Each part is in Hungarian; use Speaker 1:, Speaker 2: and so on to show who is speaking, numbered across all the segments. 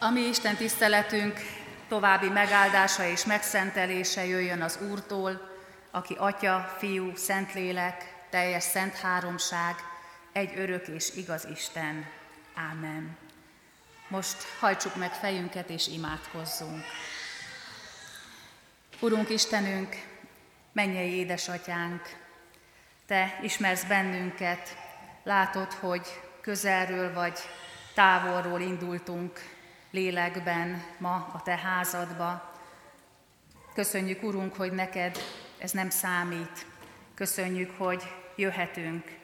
Speaker 1: A mi Isten tiszteletünk további megáldása és megszentelése jöjjön az Úrtól, aki Atya, Fiú, Szentlélek, teljes szent háromság, egy örök és igaz Isten. Ámen. Most hajtsuk meg fejünket és imádkozzunk. Urunk Istenünk, mennyei édesatyánk, Te ismersz bennünket, látod, hogy közelről vagy távolról indultunk lélekben ma a Te házadba. Köszönjük, Urunk, hogy neked ez nem számít. Köszönjük, hogy jöhetünk,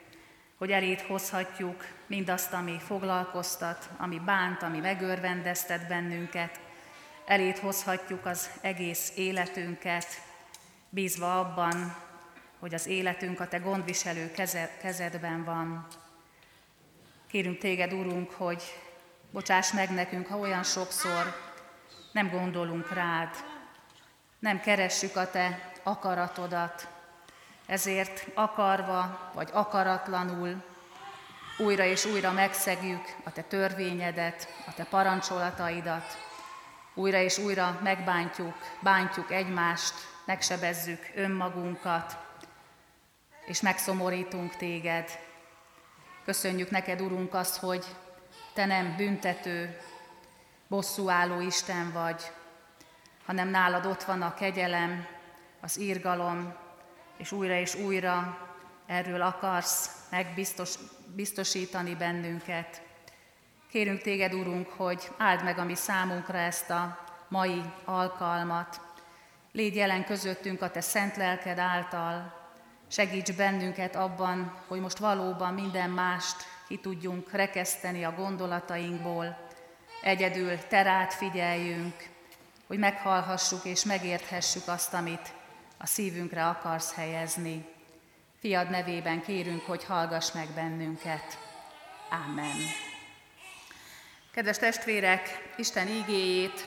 Speaker 1: hogy elét hozhatjuk mindazt, ami foglalkoztat, ami bánt, ami megörvendeztet bennünket. Elét hozhatjuk az egész életünket, bízva abban, hogy az életünk a Te gondviselő kezedben van. Kérünk Téged, Urunk, hogy bocsáss meg nekünk, ha olyan sokszor nem gondolunk rád, nem keressük a Te akaratodat, ezért akarva vagy akaratlanul újra és újra megszegjük a Te törvényedet, a Te parancsolataidat, újra és újra megbántjuk, bántjuk egymást, megsebezzük önmagunkat, és megszomorítunk Téged. Köszönjük neked, Urunk, azt, hogy Te nem büntető, bosszúálló Isten vagy, hanem nálad ott van a kegyelem, az írgalom, és újra és újra erről akarsz megbiztosítani bennünket. Kérünk téged, Urunk, hogy áld meg a mi számunkra ezt a mai alkalmat. Légy jelen közöttünk a Te szent lelked által, segíts bennünket abban, hogy most valóban minden mást ki tudjunk rekeszteni a gondolatainkból, egyedül Te rád figyeljünk, hogy meghallhassuk és megérthessük azt, amit a szívünkre akarsz helyezni. Fiad nevében kérünk, hogy hallgass meg bennünket. Amen. Kedves testvérek, Isten ígéjét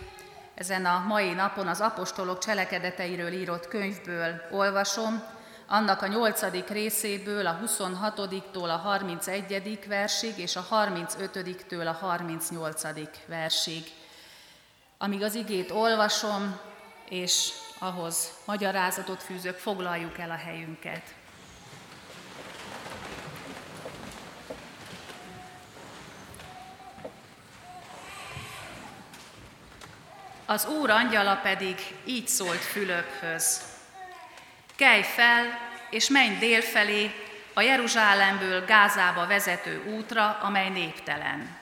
Speaker 1: ezen a mai napon az apostolok cselekedeteiről írott könyvből olvasom, annak a nyolcadik részéből, a 26-tól a 31. versig és a 35-től a 38. versig. Amíg az igét olvasom, és ahhoz magyarázatot fűzök, foglaljuk el a helyünket. Az Úr angyala pedig így szólt Fülöphöz. Kelj fel, és menj délfelé a Jeruzsálemből Gázába vezető útra, amely néptelen.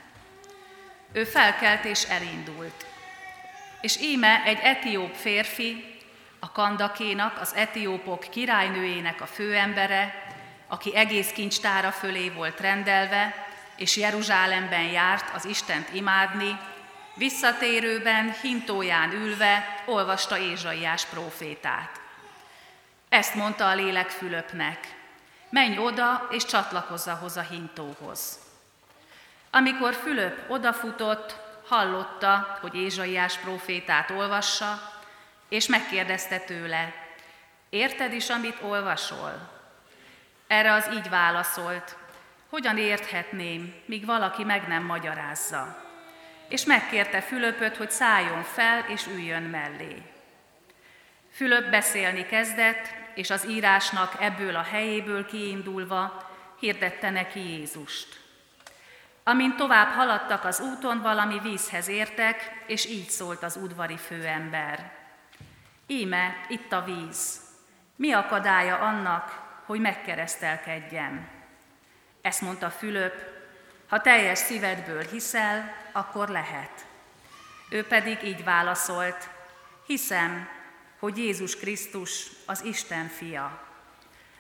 Speaker 1: Ő felkelt és elindult. És íme egy etióp férfi, a Kandakénak, az etiópok királynőjének a főembere, aki egész kincstára fölé volt rendelve, és Jeruzsálemben járt az Istent imádni, visszatérőben, hintóján ülve olvasta Ézsaiás prófétát. Ezt mondta a lélek Fülöpnek, menj oda és csatlakozz ahhoz a hintóhoz. Amikor Fülöp odafutott, hallotta, hogy Ézsaiás prófétát olvassa, és megkérdezte tőle, érted is, amit olvasol? Erre az így válaszolt, hogyan érthetném, míg valaki meg nem magyarázza. És megkérte Fülöpöt, hogy szálljon fel és üljön mellé. Fülöp beszélni kezdett, és az írásnak ebből a helyéből kiindulva hirdette neki Jézust. Amint tovább haladtak az úton, valami vízhez értek, és így szólt az udvari főember. Íme, itt a víz. Mi akadálya annak, hogy megkeresztelkedjen? Ezt mondta Fülöp, ha teljes szívedből hiszel, akkor lehet. Ő pedig így válaszolt, hiszem, hogy Jézus Krisztus az Isten fia.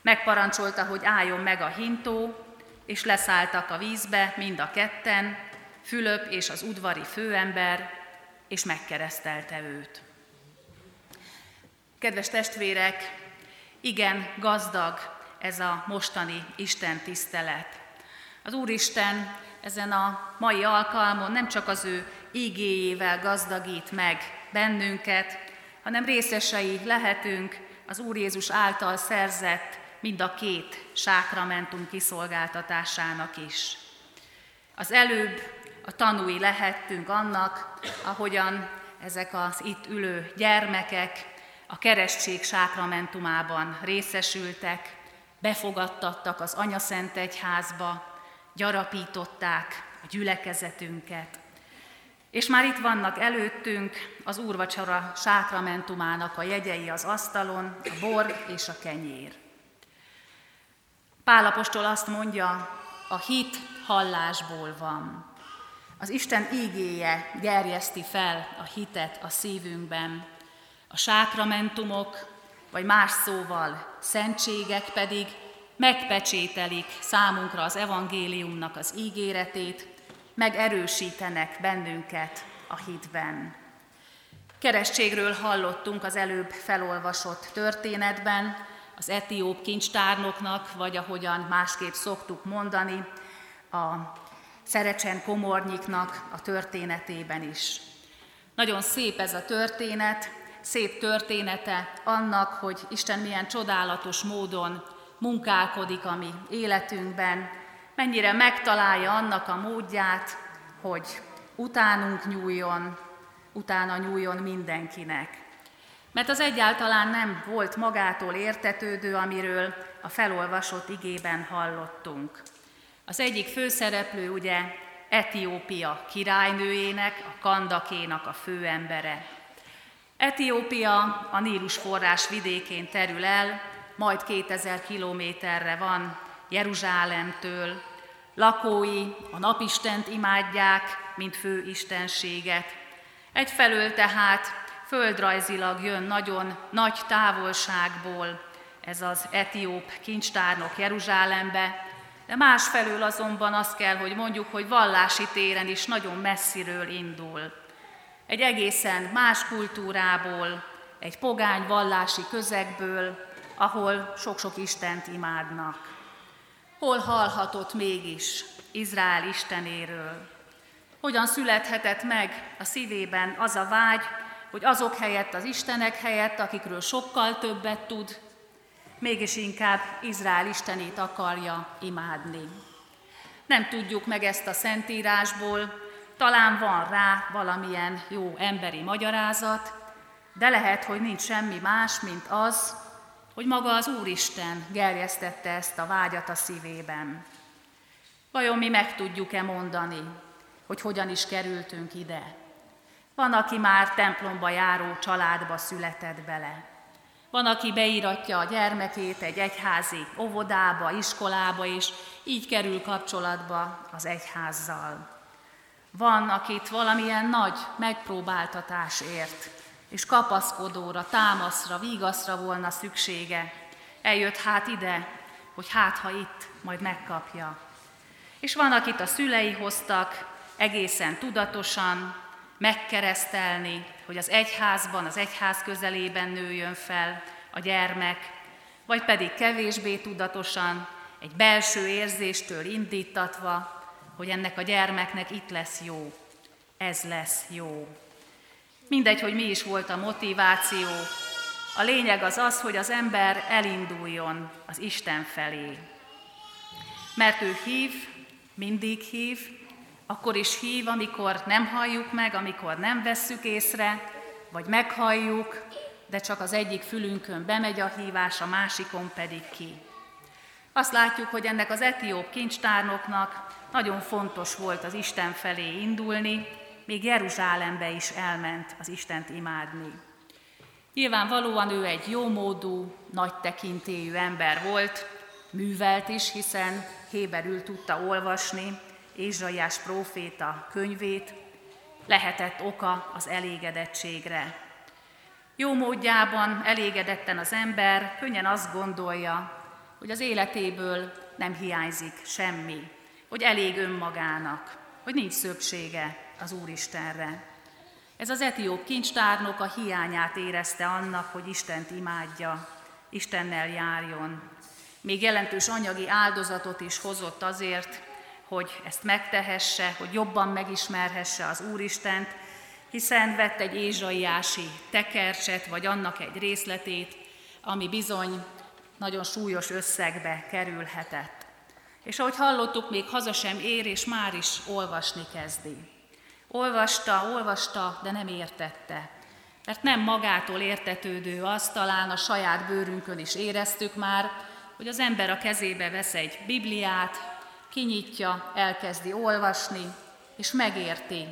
Speaker 1: Megparancsolta, hogy álljon meg a hintó, és leszálltak a vízbe mind a ketten, Fülöp és az udvari főember, és megkeresztelte őt. Kedves testvérek, igen, gazdag ez a mostani Isten tisztelet. Az Úristen ezen a mai alkalmon nem csak az ő ígéjével gazdagít meg bennünket, hanem részesei lehetünk az Úr Jézus által szerzett mind a két sákramentum kiszolgáltatásának is. Az előbb a tanúi lehettünk annak, ahogyan ezek az itt ülő gyermekek a keresztség sákramentumában részesültek, befogadtattak az Anyaszent Egyházba, gyarapították a gyülekezetünket. És már itt vannak előttünk az úrvacsora sákramentumának a jegyei az asztalon, a bor és a kenyér. Pálapostól azt mondja, a hit hallásból van. Az Isten ígéje gerjeszti fel a hitet a szívünkben. A sákramentumok, vagy más szóval szentségek pedig megpecsételik számunkra az evangéliumnak az ígéretét, megerősítenek bennünket a hitben. Keresztségről hallottunk az előbb felolvasott történetben, az etióp kincstárnoknak, vagy ahogyan másképp szoktuk mondani, a Szerecsen komornyiknak a történetében is. Nagyon szép ez a történet, szép története annak, hogy Isten milyen csodálatos módon munkálkodik a mi életünkben, mennyire megtalálja annak a módját, hogy utánunk nyúljon, utána nyúljon mindenkinek. Mert az egyáltalán nem volt magától értetődő, amiről a felolvasott igében hallottunk. Az egyik főszereplő ugye Etiópia királynőjének, a Kandakénak a főembere. Etiópia a Nílus forrás vidékén terül el, majd 2000 kilométerre van Jeruzsálemtől. Lakói a napistent imádják, mint főistenséget. Egyfelől tehát földrajzilag jön nagyon nagy távolságból ez az etióp kincstárnok Jeruzsálembe, de másfelől azonban azt kell, hogy mondjuk, hogy vallási téren is nagyon messziről indul. Egy egészen más kultúrából, egy pogány vallási közegből, ahol sok-sok Istent imádnak. Hol hallhatott mégis Izrael Istenéről? Hogyan születhetett meg a szívében az a vágy, hogy azok helyett, az Istenek helyett, akikről sokkal többet tud, mégis inkább Izrael Istenét akarja imádni. Nem tudjuk meg ezt a szentírásból, talán van rá valamilyen jó emberi magyarázat, de lehet, hogy nincs semmi más, mint az, hogy maga az Úristen gerjesztette ezt a vágyat a szívében. Vajon mi meg tudjuk-e mondani, hogy hogyan is kerültünk ide? Van, aki már templomba járó családba született bele. Van, aki beíratja a gyermekét egy egyházi óvodába, iskolába, és így kerül kapcsolatba az egyházzal. Van, akit valamilyen nagy megpróbáltatás ért, és kapaszkodóra, támaszra, vígaszra volna szüksége. Eljött hát ide, hogy hát, ha itt majd megkapja. És van, akit a szülei hoztak egészen tudatosan megkeresztelni, hogy az egyházban, az egyház közelében nőjön fel a gyermek, vagy pedig kevésbé tudatosan, egy belső érzéstől indítatva, hogy ennek a gyermeknek itt lesz jó, ez lesz jó. Mindegy, hogy mi is volt a motiváció, a lényeg az az, hogy az ember elinduljon az Isten felé. Mert ő hív, mindig hív, akkor is hív, amikor nem halljuk meg, amikor nem vesszük észre, vagy meghalljuk, de csak az egyik fülünkön bemegy a hívás, a másikon pedig ki. Azt látjuk, hogy ennek az etióp kincstárnoknak nagyon fontos volt az Isten felé indulni, még Jeruzsálembe is elment az Istent imádni. Nyilvánvalóan ő egy jómódú, nagy tekintélyű ember volt, művelt is, hiszen Héberül tudta olvasni Ézsaiás próféta könyvét, lehetett oka az elégedettségre. Jó módjában elégedetten az ember könnyen azt gondolja, hogy az életéből nem hiányzik semmi, hogy elég önmagának, hogy nincs szöksége az Úristenre. Ez az etióp kincstárnok a hiányát érezte annak, hogy Istent imádja, Istennel járjon. Még jelentős anyagi áldozatot is hozott azért, hogy ezt megtehesse, hogy jobban megismerhesse az Úristent, hiszen vett egy ézsaiási tekercset, vagy annak egy részletét, ami bizony nagyon súlyos összegbe kerülhetett. És ahogy hallottuk, még haza sem ér, és már is olvasni kezdi. Olvasta, olvasta, de nem értette. Mert nem magától értetődő az, talán a saját bőrünkön is éreztük már, hogy az ember a kezébe vesz egy Bibliát, kinyitja, elkezdi olvasni, és megérti,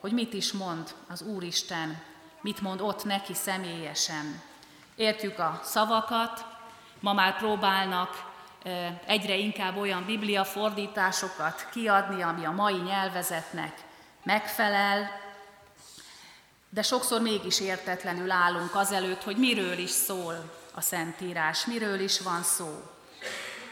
Speaker 1: hogy mit is mond az Úristen, mit mond ott neki személyesen. Értjük a szavakat, ma már próbálnak egyre inkább olyan biblia fordításokat kiadni, ami a mai nyelvezetnek megfelel, de sokszor mégis értetlenül állunk azelőtt, hogy miről is szól a Szentírás, miről is van szó.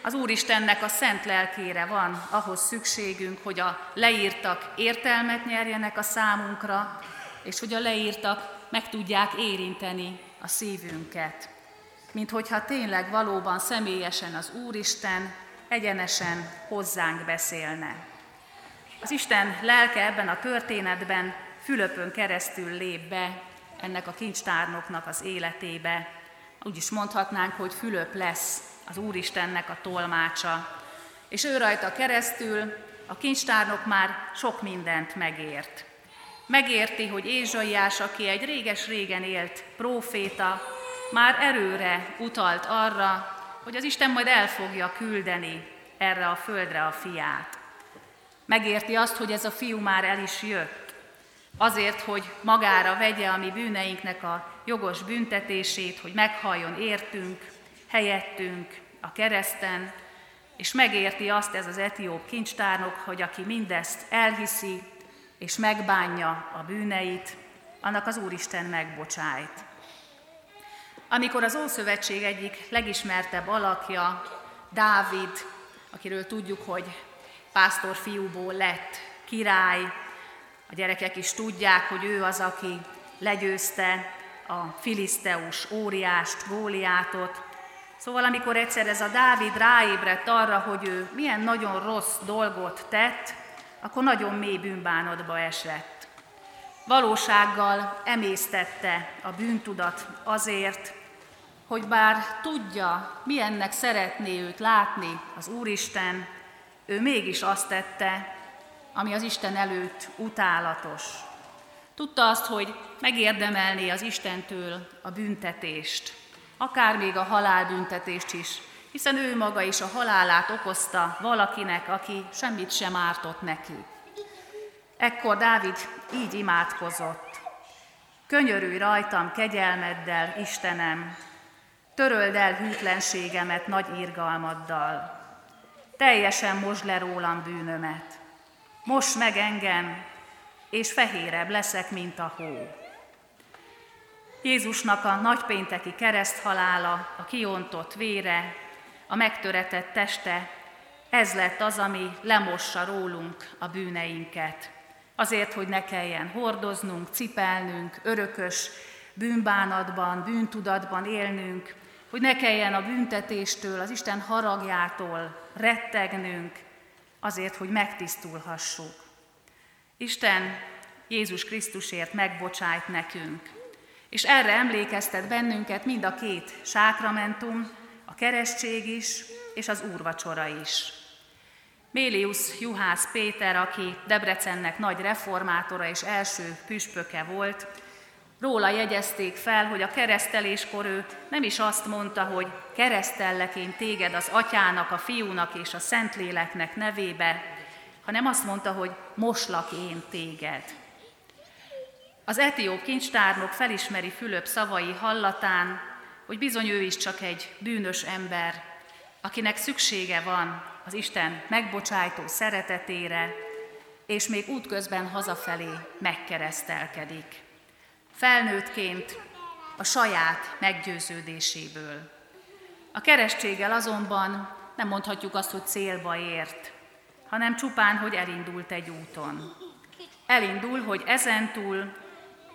Speaker 1: Az Úristennek a szent lelkére van ahhoz szükségünk, hogy a leírtak értelmet nyerjenek a számunkra, és hogy a leírtak meg tudják érinteni a szívünket. Mint hogyha tényleg valóban személyesen az Úristen egyenesen hozzánk beszélne. Az Isten lelke ebben a történetben Fülöpön keresztül lép be ennek a kincstárnoknak az életébe. Úgy is mondhatnánk, hogy Fülöp lesz az Úristennek a tolmácsa. És ő rajta keresztül a kincstárnok már sok mindent megért. Megérti, hogy Ézsaiás, aki egy réges-régen élt próféta, már erőre utalt arra, hogy az Isten majd el fogja küldeni erre a földre a fiát. Megérti azt, hogy ez a fiú már el is jött, azért, hogy magára vegye a mi bűneinknek a jogos büntetését, hogy meghalljon értünk, helyettünk a kereszten, és megérti azt ez az etióp kincstárnok, hogy aki mindezt elhiszi, és megbánja a bűneit, annak az Úristen megbocsájt. Amikor az Ószövetség egyik legismertebb alakja, Dávid, akiről tudjuk, hogy pásztor fiúból lett király, a gyerekek is tudják, hogy ő az, aki legyőzte a filiszteus óriást, Góliátot. Szóval amikor egyszer ez a Dávid ráébredt arra, hogy ő milyen nagyon rossz dolgot tett, akkor nagyon mély bűnbánatba esett. Valósággal emésztette a bűntudat azért, hogy bár tudja, milyennek szeretné őt látni az Úristen, ő mégis azt tette, ami az Isten előtt utálatos. Tudta azt, hogy megérdemelné az Istentől a büntetést, akár még a halálbüntetést is, hiszen ő maga is a halálát okozta valakinek, aki semmit sem ártott neki. Ekkor Dávid így imádkozott. Könyörülj rajtam kegyelmeddel, Istenem, töröld el hűtlenségemet nagy irgalmaddal. Teljesen mosd le rólam bűnömet. Most meg engem, és fehérebb leszek, mint a hó. Jézusnak a nagypénteki kereszthalála, a kiontott vére, a megtöretett teste, ez lett az, ami lemossa rólunk a bűneinket. Azért, hogy ne kelljen hordoznunk, cipelnünk, örökös bűnbánatban, bűntudatban élnünk, hogy ne kelljen a büntetéstől, az Isten haragjától rettegnünk, azért, hogy megtisztulhassuk. Isten Jézus Krisztusért megbocsájt nekünk, és erre emlékeztet bennünket mind a két sákramentum, a keresztség is, és az úrvacsora is. Mélius Juhász Péter, aki Debrecennek nagy reformátora és első püspöke volt, Róla jegyezték fel, hogy a kereszteléskor ő nem is azt mondta, hogy keresztellek én téged az atyának, a fiúnak és a szentléleknek nevébe, hanem azt mondta, hogy moslak én téged. Az etióp kincstárnok felismeri Fülöp szavai hallatán, hogy bizony ő is csak egy bűnös ember, akinek szüksége van az Isten megbocsájtó szeretetére, és még útközben hazafelé megkeresztelkedik felnőttként a saját meggyőződéséből. A keresztséggel azonban nem mondhatjuk azt, hogy célba ért, hanem csupán, hogy elindult egy úton. Elindul, hogy ezentúl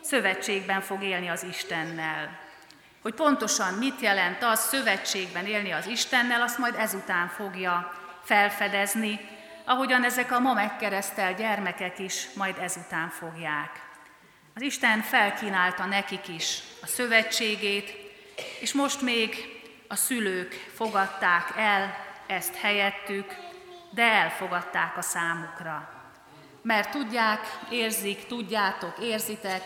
Speaker 1: szövetségben fog élni az Istennel. Hogy pontosan mit jelent az szövetségben élni az Istennel, azt majd ezután fogja felfedezni, ahogyan ezek a ma megkeresztelt gyermekek is majd ezután fogják. Az Isten felkínálta nekik is a szövetségét, és most még a szülők fogadták el ezt helyettük, de elfogadták a számukra. Mert tudják, érzik, tudjátok, érzitek,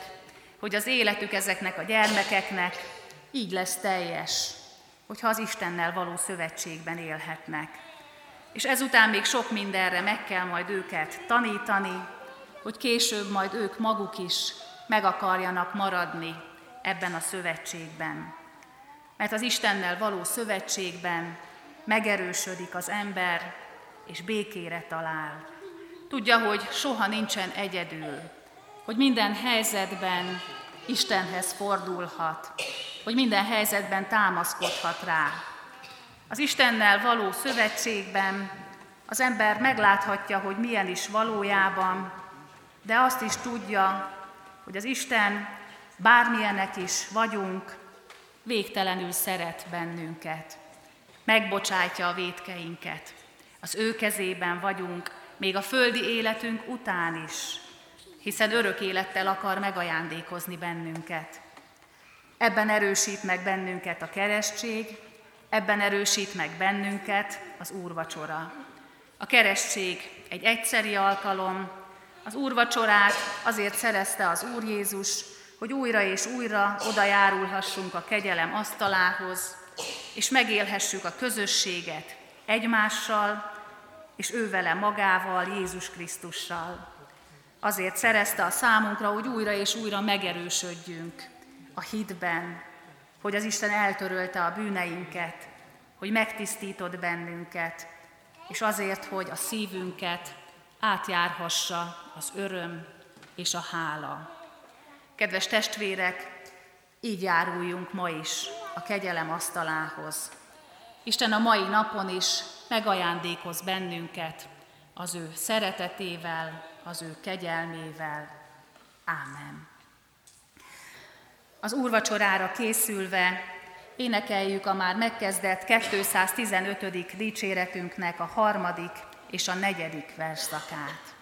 Speaker 1: hogy az életük ezeknek a gyermekeknek így lesz teljes, hogyha az Istennel való szövetségben élhetnek. És ezután még sok mindenre meg kell majd őket tanítani, hogy később majd ők maguk is meg akarjanak maradni ebben a szövetségben. Mert az Istennel való szövetségben megerősödik az ember, és békére talál. Tudja, hogy soha nincsen egyedül, hogy minden helyzetben Istenhez fordulhat, hogy minden helyzetben támaszkodhat rá. Az Istennel való szövetségben az ember megláthatja, hogy milyen is valójában, de azt is tudja, hogy az Isten bármilyenek is vagyunk, végtelenül szeret bennünket. Megbocsátja a vétkeinket. Az ő kezében vagyunk, még a földi életünk után is, hiszen örök élettel akar megajándékozni bennünket. Ebben erősít meg bennünket a keresztség, ebben erősít meg bennünket az úrvacsora. A keresztség egy egyszeri alkalom, az úrvacsorát azért szerezte az Úr Jézus, hogy újra és újra oda járulhassunk a kegyelem asztalához, és megélhessük a közösséget egymással, és ő vele magával, Jézus Krisztussal. Azért szerezte a számunkra, hogy újra és újra megerősödjünk a hitben, hogy az Isten eltörölte a bűneinket, hogy megtisztított bennünket, és azért, hogy a szívünket átjárhassa az öröm és a hála. Kedves testvérek, így járuljunk ma is a kegyelem asztalához. Isten a mai napon is megajándékoz bennünket az ő szeretetével, az ő kegyelmével. Ámen. Az úrvacsorára készülve énekeljük a már megkezdett 215. dicséretünknek a harmadik és a negyedik verszakát.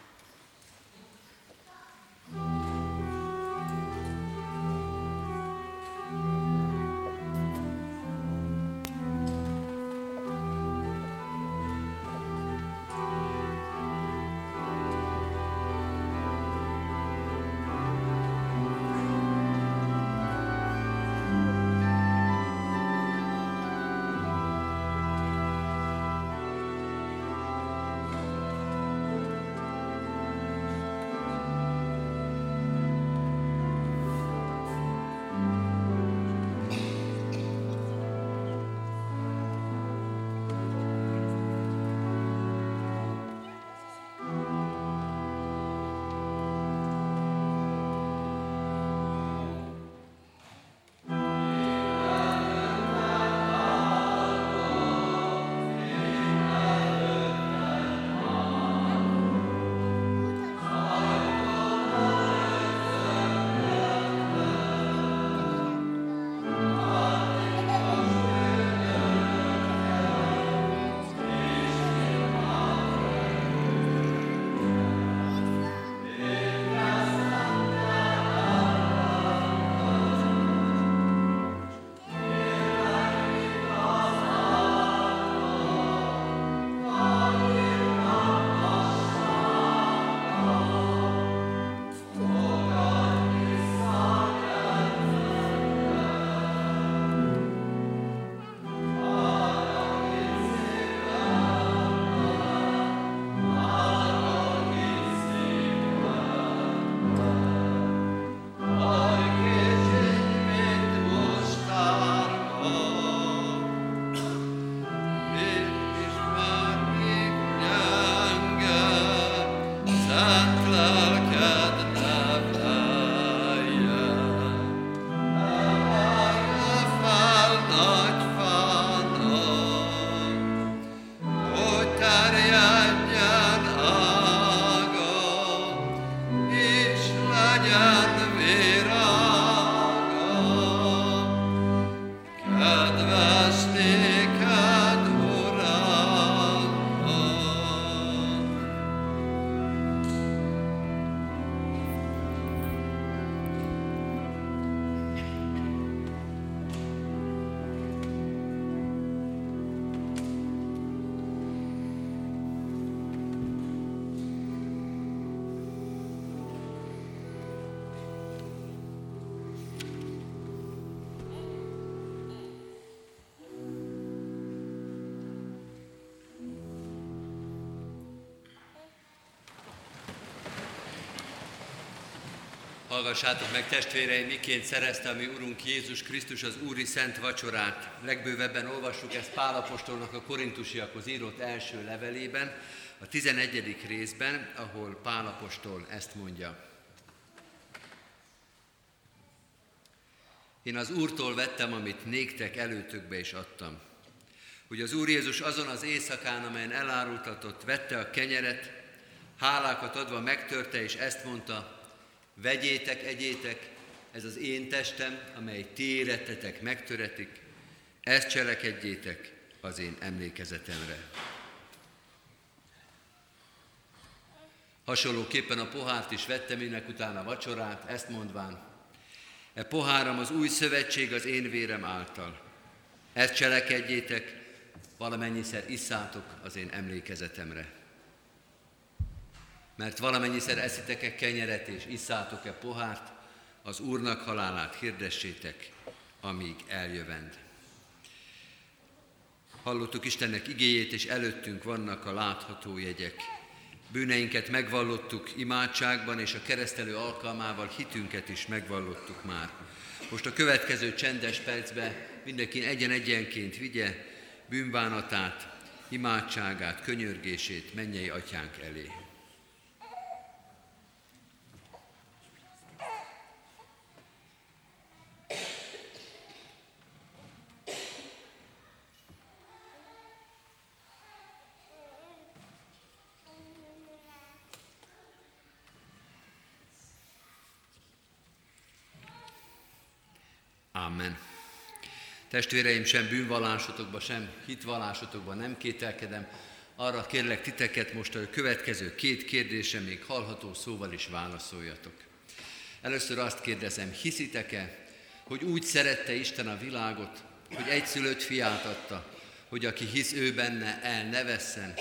Speaker 2: Hallgassátok meg testvéreim, miként szerezte a mi Urunk Jézus Krisztus az Úri Szent Vacsorát. Legbővebben olvassuk ezt Pálapostolnak a korintusiakhoz írott első levelében, a 11. részben, ahol Pálapostól ezt mondja. Én az Úrtól vettem, amit néktek előtökbe is adtam. Hogy az Úr Jézus azon az éjszakán, amelyen elárultatott, vette a kenyeret, hálákat adva megtörte, és ezt mondta, vegyétek, egyétek, ez az én testem, amely ti érettetek, megtöretik, ezt cselekedjétek az én emlékezetemre. Hasonlóképpen a pohárt is vettem minek utána a vacsorát, ezt mondván, e poháram az új szövetség az én vérem által. Ezt cselekedjétek, valamennyiszer isszátok az én emlékezetemre. Mert valamennyiszer eszitek-e kenyeret és isszátok-e pohárt, az Úrnak halálát hirdessétek, amíg eljövend. Hallottuk Istennek igéjét, és előttünk vannak a látható jegyek. Bűneinket megvallottuk imádságban, és a keresztelő alkalmával hitünket is megvallottuk már. Most a következő csendes percben mindenki egyen-egyenként vigye bűnbánatát, imádságát, könyörgését mennyei atyánk elé. Amen. Testvéreim, sem bűnvallásotokba, sem hitvallásotokba nem kételkedem. Arra kérlek titeket most a következő két kérdésre még hallható szóval is válaszoljatok. Először azt kérdezem, hiszitek-e, hogy úgy szerette Isten a világot, hogy egyszülött fiát adta, hogy aki hisz ő benne, el ne vesszen,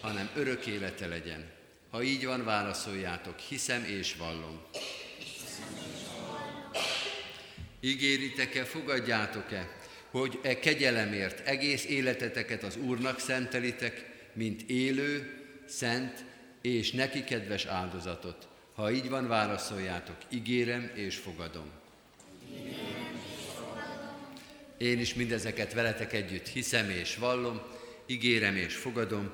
Speaker 2: hanem örök élete legyen. Ha így van, válaszoljátok, hiszem és vallom. Ígéritek-e, fogadjátok-e, hogy e kegyelemért egész életeteket az Úrnak szentelitek, mint élő, szent és neki kedves áldozatot. Ha így van, válaszoljátok, ígérem és fogadom. Én is mindezeket veletek együtt hiszem és vallom, ígérem és fogadom.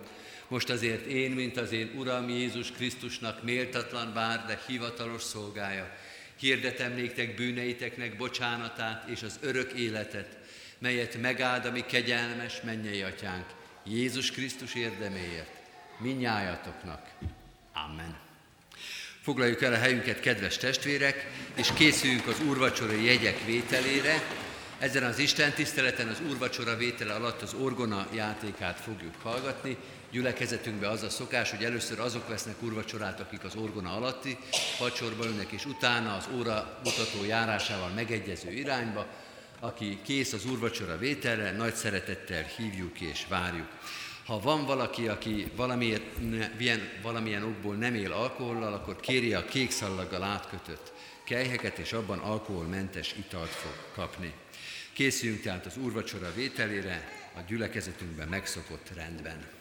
Speaker 2: Most azért én, mint az én Uram Jézus Krisztusnak méltatlan bár, de hivatalos szolgája, hirdetem néktek bűneiteknek bocsánatát és az örök életet, melyet megáld a mi kegyelmes mennyei atyánk, Jézus Krisztus érdeméért, minnyájatoknak. Amen. Foglaljuk el a helyünket, kedves testvérek, és készüljünk az úrvacsorai jegyek vételére. Ezen az Isten tiszteleten az úrvacsora vétele alatt az orgona játékát fogjuk hallgatni. Gyülekezetünkben az a szokás, hogy először azok vesznek úrvacsorát, akik az orgona alatti vacsorba ülnek, és utána az óra mutató járásával megegyező irányba, aki kész az úrvacsora vételre, nagy szeretettel hívjuk és várjuk. Ha van valaki, aki valamilyen, valamilyen okból nem él alkohollal, akkor kérje a kék szallaggal átkötött kelyheket, és abban alkoholmentes italt fog kapni. Készüljünk tehát az úrvacsora vételére a gyülekezetünkben megszokott rendben.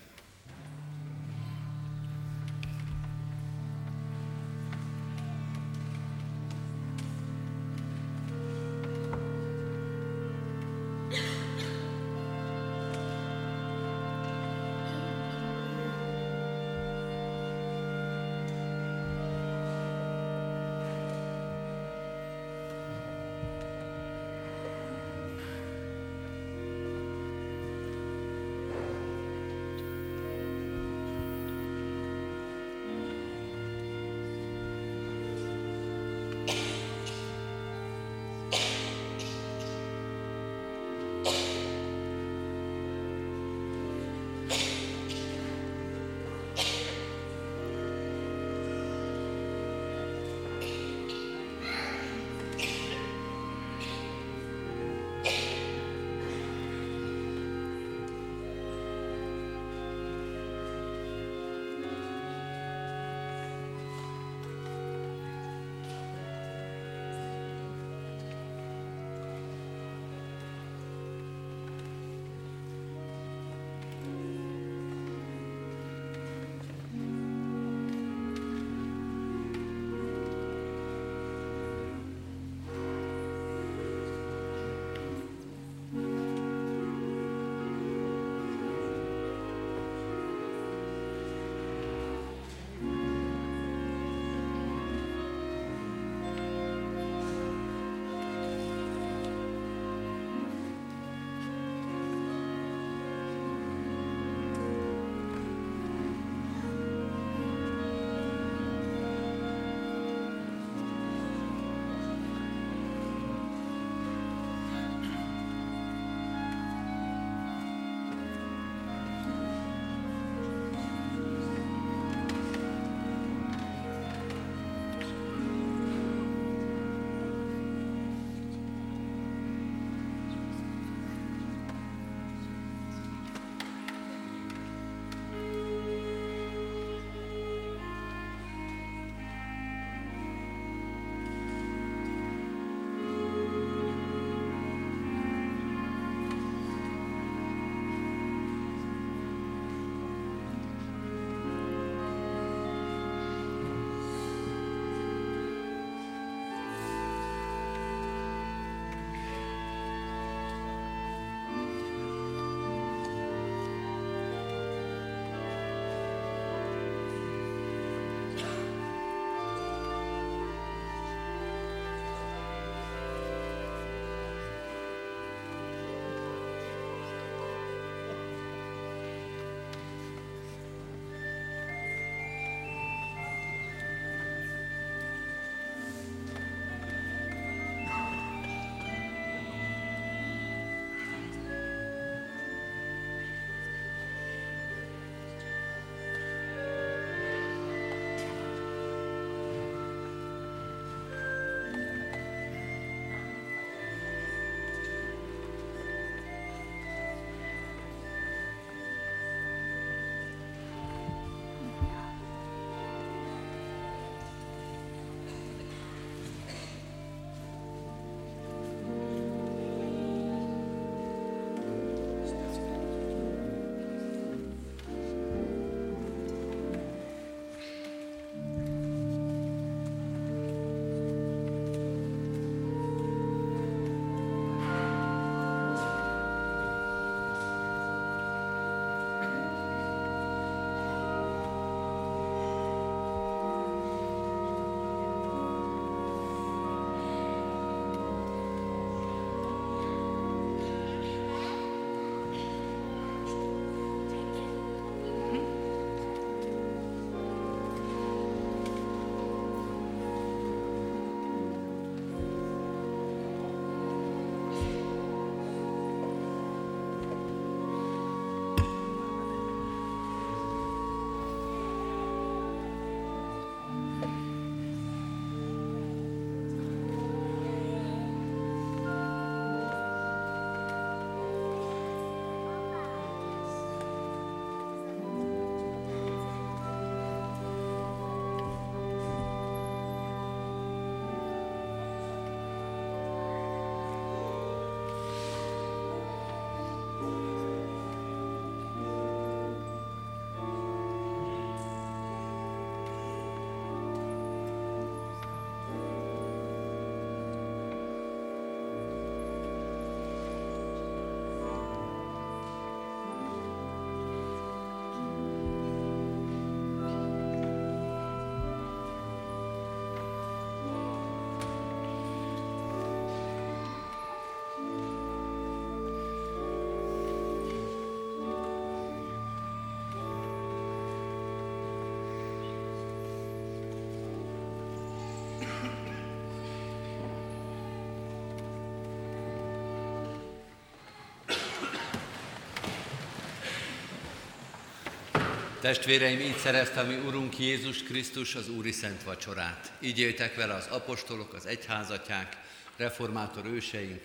Speaker 2: Testvéreim, így szerezte mi Urunk Jézus Krisztus az Úri Szent Vacsorát. Így éltek vele az apostolok, az egyházatják, reformátor őseink,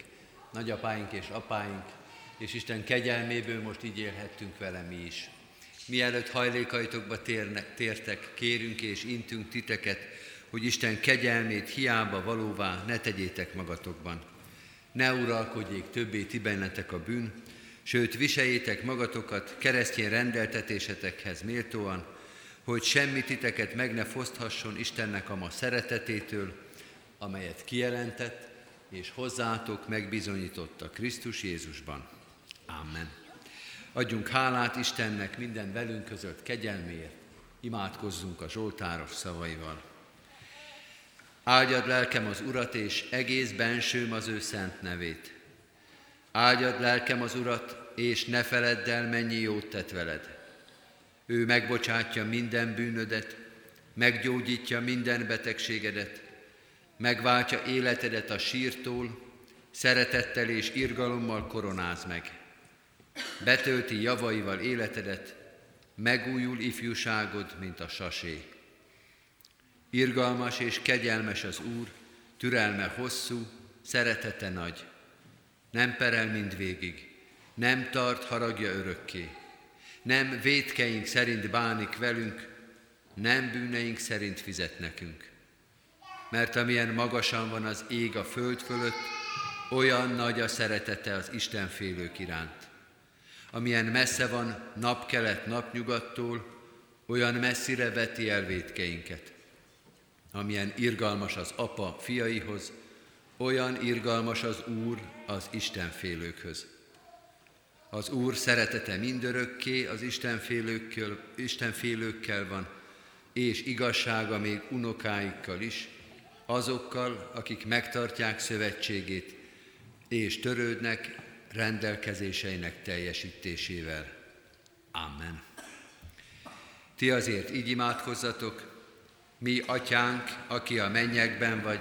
Speaker 2: nagyapáink és apáink, és Isten kegyelméből most így élhettünk vele mi is. Mielőtt hajlékaitokba térnek, tértek, kérünk és intünk titeket, hogy Isten kegyelmét hiába valóvá ne tegyétek magatokban. Ne uralkodjék többé ti bennetek a bűn, sőt viseljétek magatokat keresztény rendeltetésetekhez méltóan, hogy semmi titeket meg ne foszthasson Istennek a ma szeretetétől, amelyet kijelentett és hozzátok megbizonyította Krisztus Jézusban. Amen. Adjunk hálát Istennek minden velünk között kegyelméért, imádkozzunk a Zsoltáros szavaival. Áldjad lelkem az Urat, és egész bensőm az ő szent nevét. Áldjad lelkem az Urat, és ne feledd el, mennyi jót tett veled. Ő megbocsátja minden bűnödet, meggyógyítja minden betegségedet, megváltja életedet a sírtól, szeretettel és irgalommal koronáz meg. Betölti javaival életedet, megújul ifjúságod, mint a sasé. Irgalmas és kegyelmes az Úr, türelme hosszú, szeretete nagy. Nem perel mind végig, nem tart haragja örökké. Nem védkeink szerint bánik velünk, nem bűneink szerint fizet nekünk. Mert amilyen magasan van az ég a föld fölött, olyan nagy a szeretete az Isten félők iránt. Amilyen messze van napkelet napnyugattól, olyan messzire veti el védkeinket. Amilyen irgalmas az apa fiaihoz, olyan irgalmas az Úr az Istenfélőkhöz. Az Úr szeretete mindörökké az Istenfélőkkel, Istenfélőkkel van, és igazsága még unokáikkal is, azokkal, akik megtartják szövetségét, és törődnek rendelkezéseinek teljesítésével. Amen. Ti azért így imádkozzatok, mi atyánk, aki a mennyekben vagy,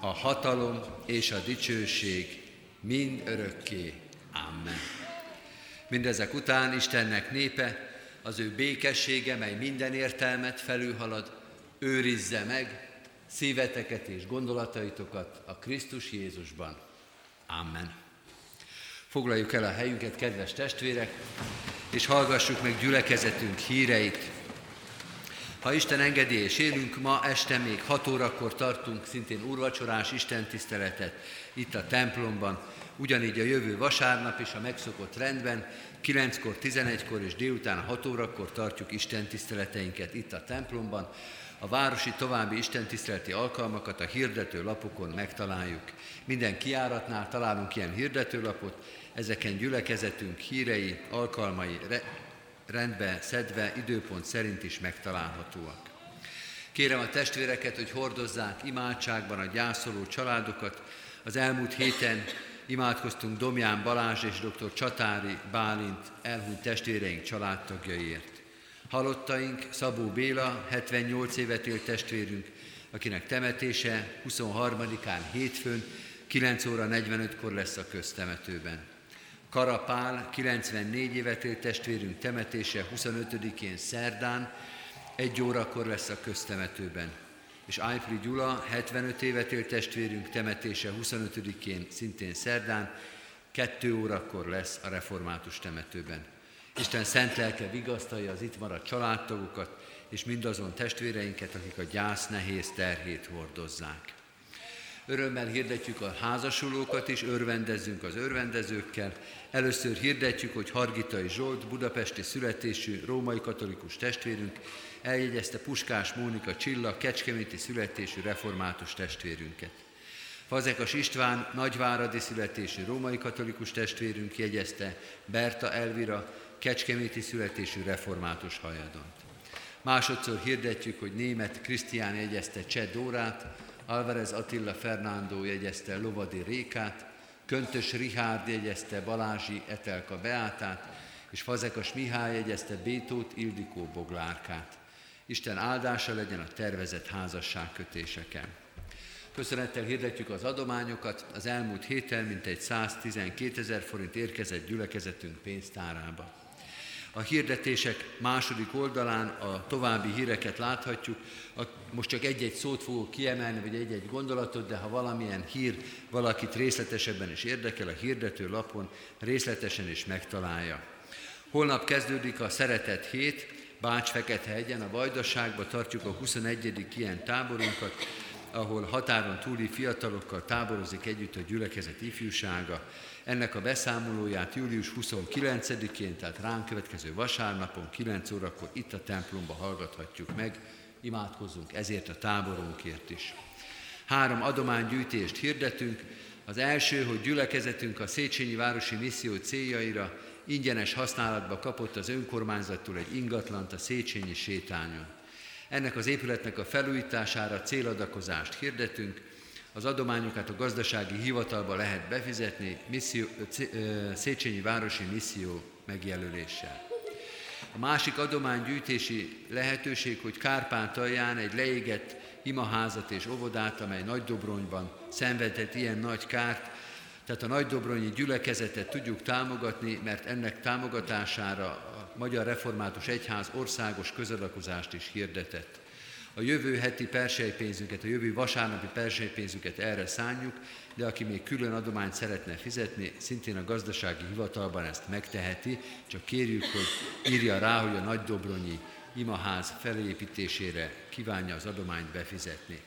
Speaker 2: a hatalom és a dicsőség mind örökké. Amen. Mindezek után Istennek népe, az ő békessége, mely minden értelmet felülhalad, őrizze meg szíveteket és gondolataitokat a Krisztus Jézusban. Amen. Foglaljuk el a helyünket, kedves testvérek, és hallgassuk meg gyülekezetünk híreit. Ha Isten engedi és élünk, ma este még 6 órakor tartunk szintén úrvacsorás Isten tiszteletet itt a templomban. Ugyanígy a jövő vasárnap is a megszokott rendben, 9-kor, 11-kor és délután 6 órakor tartjuk Isten tiszteleteinket itt a templomban. A városi további istentiszteleti alkalmakat a hirdető lapokon megtaláljuk. Minden kiáratnál találunk ilyen hirdetőlapot, ezeken gyülekezetünk hírei, alkalmai rendbe szedve időpont szerint is megtalálhatóak. Kérem a testvéreket, hogy hordozzák imádságban a gyászoló családokat. Az elmúlt héten imádkoztunk Domján Balázs és dr. Csatári Bálint elhunyt testvéreink családtagjaiért. Halottaink Szabó Béla, 78 évet élt testvérünk, akinek temetése 23-án hétfőn 9 óra 45-kor lesz a köztemetőben. Karapál, 94 évet élt testvérünk temetése 25-én szerdán, 1 órakor lesz a köztemetőben. És Ájpri Gyula, 75 évet élt testvérünk temetése 25-én szintén szerdán, 2 órakor lesz a református temetőben. Isten szent lelke vigasztalja az itt maradt családtagokat, és mindazon testvéreinket, akik a gyász nehéz terhét hordozzák. Örömmel hirdetjük a házasulókat is, örvendezzünk az örvendezőkkel. Először hirdetjük, hogy Hargitai Zsolt, budapesti születésű római katolikus testvérünk, eljegyezte Puskás Mónika Csilla, kecskeméti születésű református testvérünket. Fazekas István, nagyváradi születésű római katolikus testvérünk jegyezte Berta Elvira, kecskeméti születésű református hajadont. Másodszor hirdetjük, hogy német Krisztián jegyezte Cseh Dórát, Alvarez Attila Fernando jegyezte Lovadi Rékát, Köntös Rihárd jegyezte Balázsi Etelka Beátát, és Fazekas Mihály jegyezte Bétót Ildikó Boglárkát. Isten áldása legyen a tervezett házasságkötéseken. Köszönettel hirdetjük az adományokat. Az elmúlt héten mintegy 112 ezer forint érkezett gyülekezetünk pénztárába. A hirdetések második oldalán a további híreket láthatjuk. Most csak egy-egy szót fogok kiemelni, vagy egy-egy gondolatot, de ha valamilyen hír valakit részletesebben is érdekel, a hirdető lapon részletesen is megtalálja. Holnap kezdődik a Szeretet hét, Bács-Fekete-hegyen, a Vajdaságban tartjuk a 21. ilyen táborunkat, ahol határon túli fiatalokkal táborozik együtt a gyülekezet ifjúsága. Ennek a beszámolóját július 29-én, tehát ránk következő vasárnapon 9 órakor itt a templomba hallgathatjuk meg. Imádkozzunk ezért a táborunkért is. Három adománygyűjtést hirdetünk. Az első, hogy gyülekezetünk a Széchenyi Városi Misszió céljaira ingyenes használatba kapott az önkormányzattól egy ingatlant a Széchenyi sétányon. Ennek az épületnek a felújítására céladakozást hirdetünk, az adományokat a gazdasági hivatalba lehet befizetni misszió, Széchenyi Városi Misszió megjelöléssel. A másik adománygyűjtési lehetőség, hogy Kárpátalján egy leégett imaházat és óvodát, amely Nagy Dobronyban szenvedett ilyen nagy kárt, tehát a Nagydobronyi gyülekezetet tudjuk támogatni, mert ennek támogatására a Magyar Református Egyház országos közadakozást is hirdetett. A jövő heti persejpénzünket, a jövő vasárnapi persejpénzünket erre szánjuk, de aki még külön adományt szeretne fizetni, szintén a gazdasági hivatalban ezt megteheti, csak kérjük, hogy írja rá, hogy a Nagydobronyi imaház felépítésére kívánja az adományt befizetni.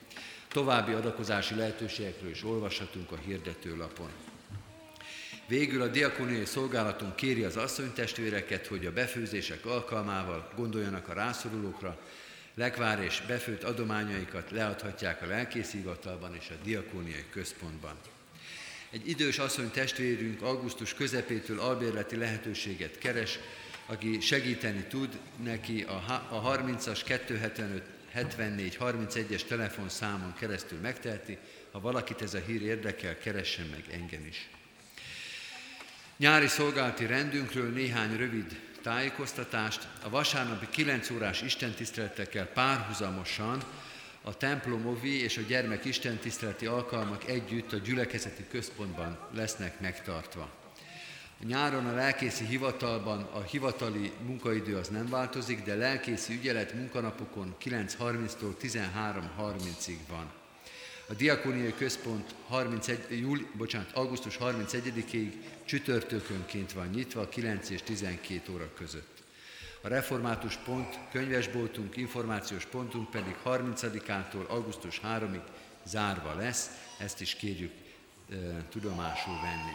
Speaker 2: További adakozási lehetőségekről is olvashatunk a hirdetőlapon. Végül a diakóniai szolgálatunk kéri az asszonytestvéreket, hogy a befőzések alkalmával gondoljanak a rászorulókra, lekvár és befőtt adományaikat leadhatják a lelkészhivatalban és a diakóniai központban. Egy idős asszony testvérünk augusztus közepétől albérleti lehetőséget keres, aki segíteni tud neki a 30-as 275 74 31-es telefonszámon keresztül megteheti, ha valakit ez a hír érdekel, keressen meg engem is. Nyári szolgálati rendünkről néhány rövid tájékoztatást. A vasárnapi 9 órás istentiszteletekkel párhuzamosan a templomovi és a gyermek istentiszteleti alkalmak együtt a gyülekezeti központban lesznek megtartva. A nyáron a lelkészi hivatalban a hivatali munkaidő az nem változik, de lelkészi ügyelet munkanapokon 9.30-tól 13.30-ig van. A Diakóniai Központ 31, júli, bocsánat, augusztus 31-ig csütörtökönként van nyitva 9 és 12 óra között. A református pont, könyvesboltunk, információs pontunk pedig 30-ától augusztus 3-ig zárva lesz, ezt is kérjük e, tudomásul venni.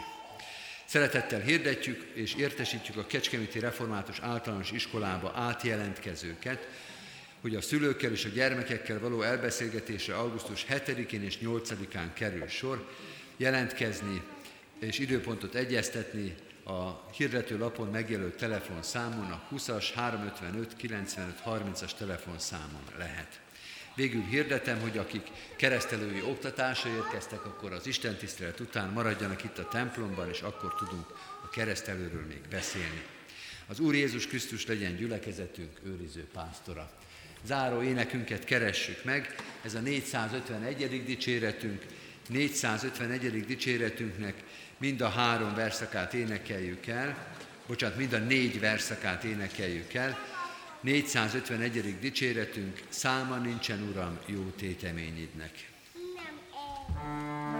Speaker 2: Szeretettel hirdetjük és értesítjük a Kecskeméti Református Általános Iskolába átjelentkezőket, hogy a szülőkkel és a gyermekekkel való elbeszélgetésre augusztus 7-én és 8-án kerül sor, jelentkezni és időpontot egyeztetni a hirdető lapon megjelölt telefonszámon, a 20-as 355 95 30-as telefonszámon lehet. Végül hirdetem, hogy akik keresztelői oktatásra érkeztek, akkor az Isten tisztelet után maradjanak itt a templomban, és akkor tudunk a keresztelőről még beszélni. Az Úr Jézus Krisztus legyen gyülekezetünk őriző pásztora. Záró énekünket keressük meg, ez a 451. dicséretünk, 451. dicséretünknek mind a három verszakát énekeljük el, bocsánat, mind a négy verszakát énekeljük el, 451. dicséretünk, száma nincsen, Uram, jó téteményidnek. Nem.